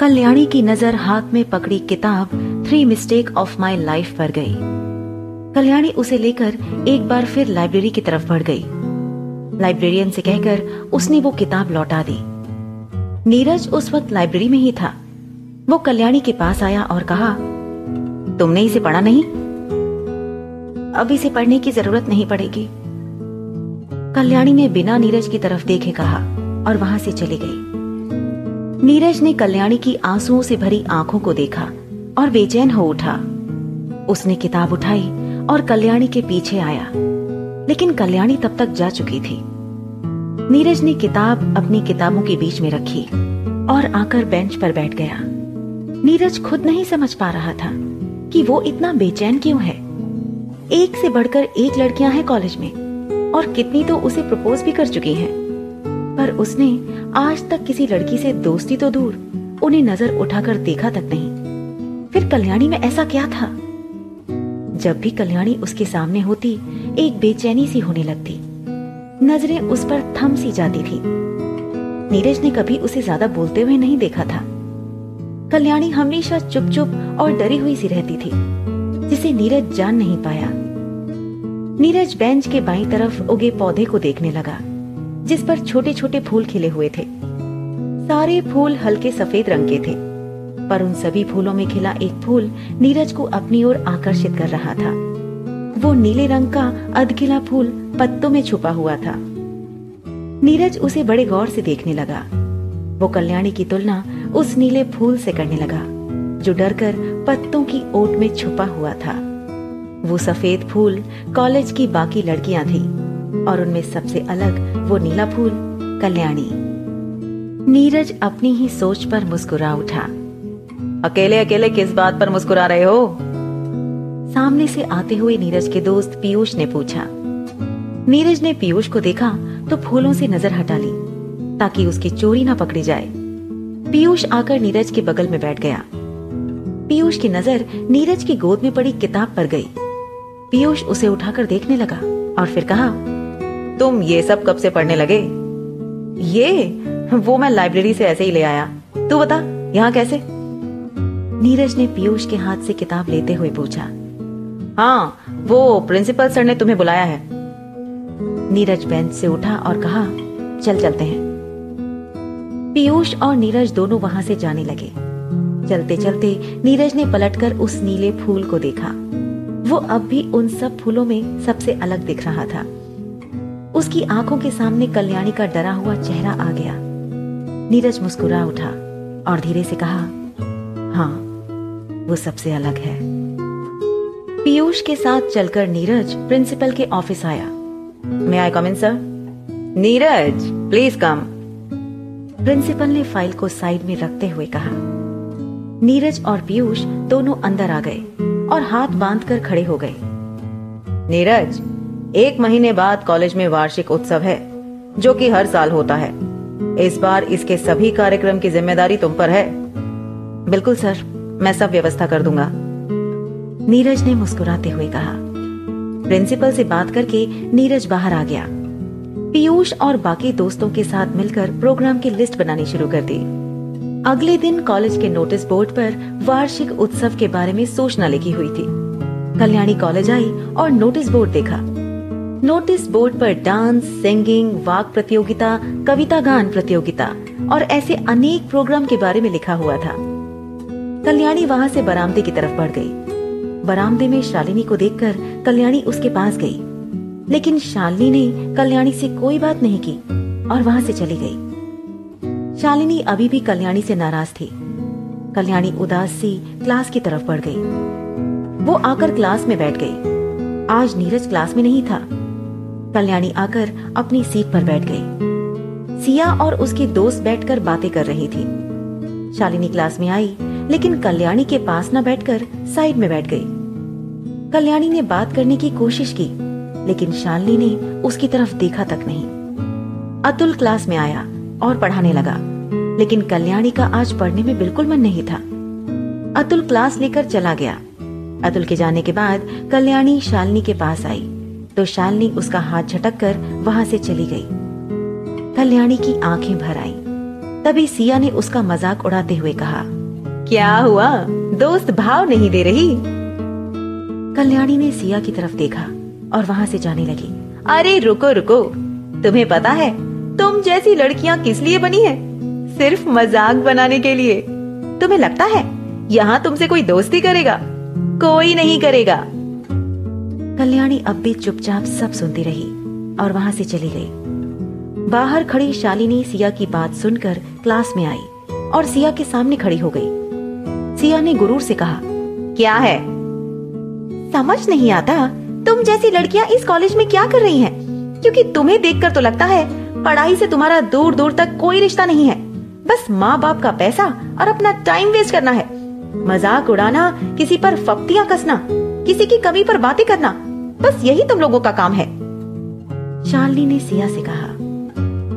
कल्याणी की नज़र हाथ में पकड़ी किताब three mistake of my life पर गई। कल्याणी उसे लेकर एक बार फिर लाइब्रेरी की तरफ़ बढ़ गई। लाइब्रेरियन से कहकर उसने वो किताब लौटा दी। नीरज उस वक्त लाइब्रेरी में ही था। वो कल्याणी के पास आया और कहा, तुमने इसे पढ़ा नहीं? अब इसे पढ़ने की ज़रूरत नहीं पड़ेगी। कल्याणी ने बिना नीरज की तरफ़ देखे कहा और वहाँ से चली गई। नीरज ने कल्याणी की आंसुओं से भरी आँखों को देखा और बेचैन हो उठा। उसने किताब उठाई और कल्याणी के पीछे आया, लेकिन कल्याणी तब तक जा चुकी थी। नीरज ने किताब अपनी किताबों के बीच में रखी और आकर बेंच पर बैठ गया। नीरज खुद नहीं समझ पा रहा था कि वो इतना बेचैन क्यों है। एक से बढ़कर एक लड़कियाँ हैं कॉलेज में और कितनी तो उसे प्रपोज भी कर चुकी हैं। पर उसने आज तक किसी लड़की से दोस्ती तो दूर उन्हें नज़र उठाकर देखा तक नहीं। फिर कल्याणी में ऐसा क्या था? जब भी कल्याणी उसके सामने होती, एक बेचैनी सी होने लगती। नज़रें उस पर थम सी जाती थी। नीरज ने कभी उसे ज़्यादा बोलते हुए नहीं देखा था। कल्याणी हमेशा चुप चुप और डरी हुई सी रहती थी, जिसे नीरज जान नहीं पाया। नीरज बेंच के बाई तरफ़ उगे पौधे को देखने लगा। जिस पर छोटे छोटे फूल खिले हुए थे। सारे फूल हल्के सफ़ेद रंग के थे, पर उन सभी फूलों में खिला एक फूल नीरज को अपनी ओर आकर्षित कर रहा था। वो नीले रंग का अधखिला फूल पत्तों में छुपा हुआ था। नीरज उसे बड़े गौर से देखने लगा। वो कल्याणी की तुलना उस नीले फूल से करने लगा, जो डरकर पत्तों की ओट में छुपा हुआ था। वो सफ़ेद फूल कॉलेज की बाकी लड़कियाँ थी। और उनमें सबसे अलग वो नीला फूल, कल्याणी। नीरज अपनी ही सोच पर मुस्कुरा उठा। अकेले अकेले किस बात पर मुस्कुरा रहे हो? सामने से आते हुए नीरज के दोस्त पीयूष ने पूछा। नीरज ने पीयूष को देखा तो फूलों से नज़र हटा ली, ताकि उसकी चोरी ना पकड़ी जाए। पीयूष आकर नीरज के बगल में बैठ गया। पीयूष की नज़र नीरज की गोद में पड़ी किताब पर गई। पीयूष उसे उठाकर देखने लगा और फिर कहा तुम ये सब कब से पढ़ने लगे? ये? वो मैं लाइब्रेरी से ऐसे ही ले आया। तू बता, यहाँ कैसे? नीरज ने पीयूष के हाथ से किताब लेते हुए पूछा। हाँ वो प्रिंसिपल सर ने तुम्हें बुलाया है। नीरज बेंच से उठा और कहा, चल चलते हैं। पीयूष और नीरज दोनों वहाँ से जाने लगे। चलते चलते नीरज ने पलटकर उस नीले फूल को देखा। वो अब भी उन सब फूलों में सबसे अलग दिख रहा था। उसकी आँखों के सामने कल्याणी का डरा हुआ चेहरा आ गया। नीरज मुस्कुरा उठा और धीरे से कहा हाँ वो सबसे अलग है। पीयूष के साथ चलकर नीरज प्रिंसिपल के ऑफ़िस आया। मैं I come in sir Neeraj please come principal ने फ़ाइल को साइड में रखते हुए कहा। नीरज और पीयूष दोनों अंदर आ गए और हाथ बांधकर खड़े हो गए। नीरज एक महीने बाद कॉलेज में वार्षिक उत्सव है, जो कि हर साल होता है। इस बार इसके सभी कार्यक्रम की ज़िम्मेदारी तुम पर है। बिल्कुल सर, मैं सब व्यवस्था कर दूँगा। नीरज ने मुस्कुराते हुए कहा। प्रिंसिपल से बात करके नीरज बाहर आ गया। पीयूष और बाकी दोस्तों के साथ मिलकर प्रोग्राम की लिस्ट बनानी शुरू कर दी। अगले दिन कॉलेज के नोटिस बोर्ड पर वार्षिक उत्सव के बारे में सूचना लिखी हुई थी। कल्याणी कॉलेज आई और नोटिस बोर्ड देखा। नोटिस बोर्ड पर डांस सिंगिंग वाक प्रतियोगिता, कविता गान प्रतियोगिता और ऐसे अनेक प्रोग्राम के बारे में लिखा हुआ था। कल्याणी वहाँ से बरामदे की तरफ़ बढ़ गई। बरामदे में शालिनी को देखकर कल्याणी उसके पास गई। लेकिन शालिनी ने कल्याणी से कोई बात नहीं की और वहाँ से चली गई। शालिनी अभी भी कल्याणी से नाराज़ थी। कल्याणी उदास सी क्लास की तरफ़ बढ़ गई। वो आकर क्लास में बैठ गई। आज नीरज क्लास में नहीं था। कल्याणी आकर अपनी सीट पर बैठ गई। सिया और उसके दोस्त बैठकर बातें कर रही थी। शालिनी क्लास में आई, लेकिन कल्याणी के पास न बैठकर साइड में बैठ गई। कल्याणी ने बात करने की कोशिश की, लेकिन शालिनी ने उसकी तरफ़ देखा तक नहीं। अतुल क्लास में आया और पढ़ाने लगा, लेकिन कल्याणी का आज पढ़ने में बिल्कुल मन नहीं था। अतुल क्लास लेकर चला गया। अतुल के जाने के बाद कल्याणी शालिनी के पास आई। तो शालिनी उसका हाथ झटक कर वहाँ से चली गई। कल्याणी की आँखें भर आई। तभी सिया ने उसका मज़ाक उड़ाते हुए कहा, क्या हुआ? दोस्त भाव नहीं दे रही? कल्याणी ने सिया की तरफ़ देखा और वहाँ से जाने लगी। अरे रुको रुको। तुम्हें पता है, तुम जैसी लड़कियाँ किस लिए बनी है? सिर्फ़ मज़ाक बनाने के लिए। तुम्हें लगता है, यहाँ तुमसे कोई दोस्ती करेगा? कोई नहीं करेगा। कल्याणी अब भी चुपचाप सब सुनती रही और वहाँ से चली गई। बाहर खड़ी शालिनी सिया की बात सुनकर क्लास में आई और सिया के सामने खड़ी हो गई। सिया ने गुरूर से कहा, क्या है? समझ नहीं आता, तुम जैसी लड़कियाँ इस कॉलेज में क्या कर रही हैं? क्योंकि तुम्हें देखकर तो लगता है, पढ़ाई से तुम्हारा दूर दूर तक कोई रिश्ता नहीं है। बस माँ बाप का पैसा और अपना टाइम वेस्ट करना है। मज़ाक उड़ाना, किसी पर फप्तियाँ कसना, किसी की कमी पर बातें करना बस यही तुम लोगों का काम है। शालिनी ने सिया से कहा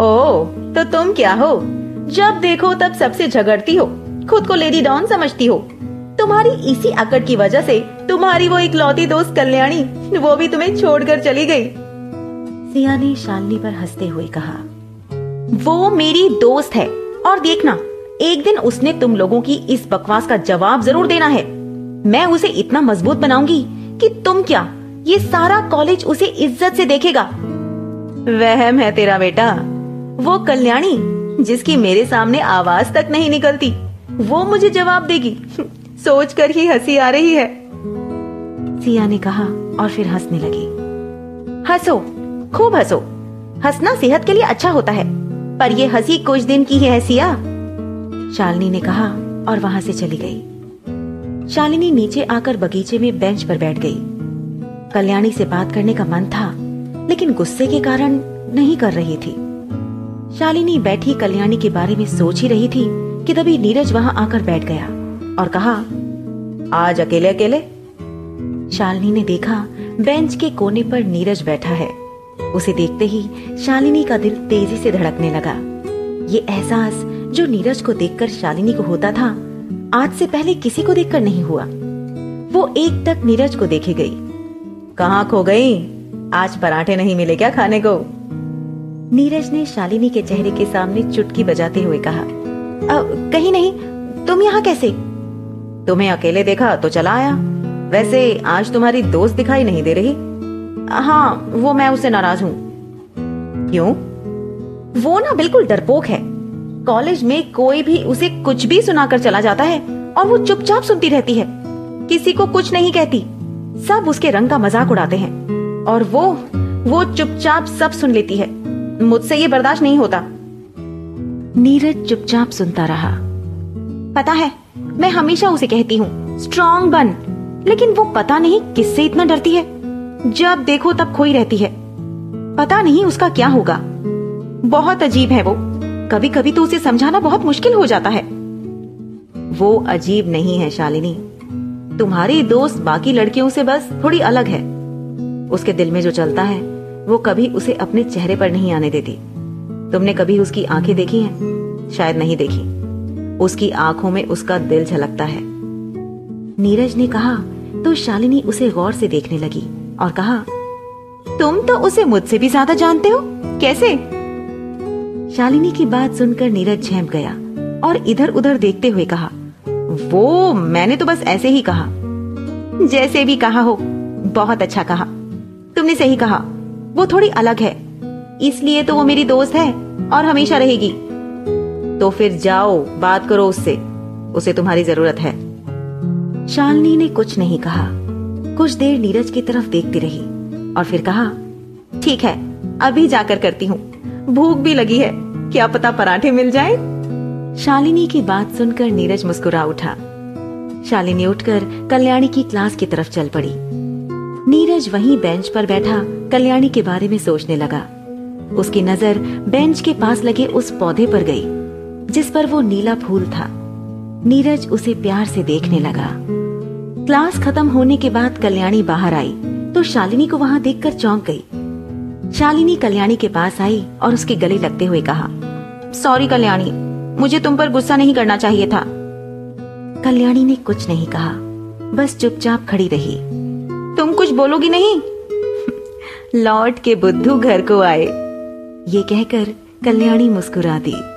ओ तो तुम क्या हो? जब देखो तब सबसे झगड़ती हो। खुद को लेडी डॉन समझती हो। तुम्हारी इसी अकड़ की वजह से तुम्हारी वो इकलौती दोस्त कल्याणी वो भी तुम्हें छोड़कर चली गई। सिया ने शालिनी पर हँसते हुए कहा वो मेरी दोस्त है और देखना एक दिन उसने तुम लोगों की इस बकवास का जवाब ज़रूर देना है। मैं उसे इतना मज़बूत बनाऊँगी कि तुम क्या ये सारा कॉलेज उसे इज़्ज़त से देखेगा। वहम है तेरा बेटा। वो कल्याणी, जिसकी मेरे सामने आवाज़ तक नहीं निकलती, वो मुझे जवाब देगी। सोच कर ही हँसी आ रही है। सिया ने कहा और फिर हंसने लगी। हंसो, खूब हंसो। हंसना सेहत के लिए अच्छा होता है, पर ये हँसी कुछ दिन की है, सिया। शालिनी ने कहा और वहाँ से चली गई। शालिनी नीचे आकर बगीचे में बेंच पर बैठ गई। कल्याणी से बात करने का मन था, लेकिन गुस्से के कारण नहीं कर रही थी। शालिनी बैठी कल्याणी के बारे में सोच ही रही थी कि तभी नीरज वहाँ आकर बैठ गया और कहा, आज अकेले अकेले शालिनी ने देखा, बेंच के कोने पर नीरज बैठा है। उसे देखते ही शालिनी का दिल तेज़ी से धड़कने लगा। ये एहसास जो नीरज को देखकर शालिनी को होता था, आज से पहले किसी को देखकर नहीं हुआ। वो एक तक नीरज को देखे गई। कहाँ खो गई? आज पराठे नहीं मिले क्या खाने को? नीरज ने शालिनी के चेहरे के सामने चुटकी बजाते हुए कहा आ, कहीं नहीं तुम यहाँ कैसे? तुम्हें अकेले देखा तो चला आया। वैसे आज तुम्हारी दोस्त दिखाई नहीं दे रही। हाँ वो मैं उससे नाराज़ हूँ। क्यों? वो ना बिल्कुल डरपोक है। कॉलेज में कोई भी उसे कुछ भी सुनाकर चला जाता है और वो चुपचाप सुनती रहती है। किसी को कुछ नहीं कहती। सब उसके रंग का मज़ाक उड़ाते हैं। और वो वो चुपचाप सब सुन लेती है। मुझसे ये बर्दाश्त नहीं होता। नीरज चुपचाप सुनता रहा। पता है, मैं हमेशा उसे कहती हूँ स्ट्रॉन्ग बन। लेकिन वो पता नहीं किससे इतना डरती है। जब देखो तब खोई रहती है। पता नहीं उसका क्या होगा। बहुत अजीब है वो। कभी कभी तो उसे समझाना बहुत मुश्किल हो जाता है। वो अजीब नहीं है, शालिनी। तुम्हारी दोस्त बाकी लड़कियों से बस थोड़ी अलग है। उसके दिल में जो चलता है, वो कभी उसे अपने चेहरे पर नहीं आने देती। तुमने कभी उसकी आँखें देखी हैं? शायद नहीं देखी। उसकी आँखों में उसका दिल झलकता है। नीरज ने कहा तो शालिनी उसे गौर से देखने लगी और कहा, तुम तो उसे मुझसे भी ज़्यादा जानते हो? कैसे? शालिनी की बात सुनकर नीरज झेप गया और इधर उधर देखते हुए कहा वो मैंने तो बस ऐसे ही कहा। जैसे भी कहा हो, बहुत अच्छा कहा। तुमने सही कहा। वो थोड़ी अलग है। इसलिए तो वो मेरी दोस्त है और हमेशा रहेगी। तो फिर जाओ, बात करो उससे। उसे तुम्हारी ज़रूरत है। शालनी ने कुछ नहीं कहा। कुछ देर नीरज की तरफ़ देखती रही और फिर कहा, ठीक है, अभी जाकर करती हूँ। भूख भी लगी है। क्या पता पराठे मिल जाए? शालिनी की बात सुनकर नीरज मुस्कुरा उठा। शालिनी उठकर कल्याणी की क्लास की तरफ़ चल पड़ी। नीरज वहीं बेंच पर बैठा कल्याणी के बारे में सोचने लगा। उसकी नज़र बेंच के पास लगे उस पौधे पर गई, जिस पर वो नीला फूल था। नीरज उसे प्यार से देखने लगा। क्लास खत्म होने के बाद कल्याणी बाहर आई तो शालिनी को वहाँ देखकर चौंक गई। शालिनी कल्याणी के पास आई और उसके गले लगते हुए कहा सॉरी कल्याणी मुझे तुम पर गुस्सा नहीं करना चाहिए था। कल्याणी ने कुछ नहीं कहा। बस चुपचाप खड़ी रही। तुम कुछ बोलोगी नहीं? लौट के बुद्धू घर को आए। ये कहकर कल्याणी मुस्कुरा दी।